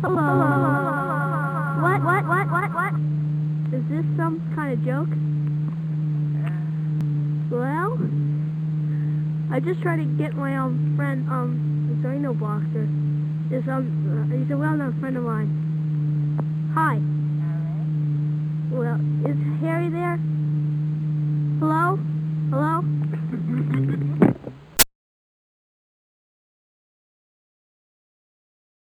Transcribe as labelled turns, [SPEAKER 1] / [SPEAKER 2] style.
[SPEAKER 1] Hello. What, what, what, what, what? Is this some kind of joke? Well, I just tried to get my um friend um sorry no boxer. Is um uh, he's a well-known friend of mine. Hi. Well, is Harry there?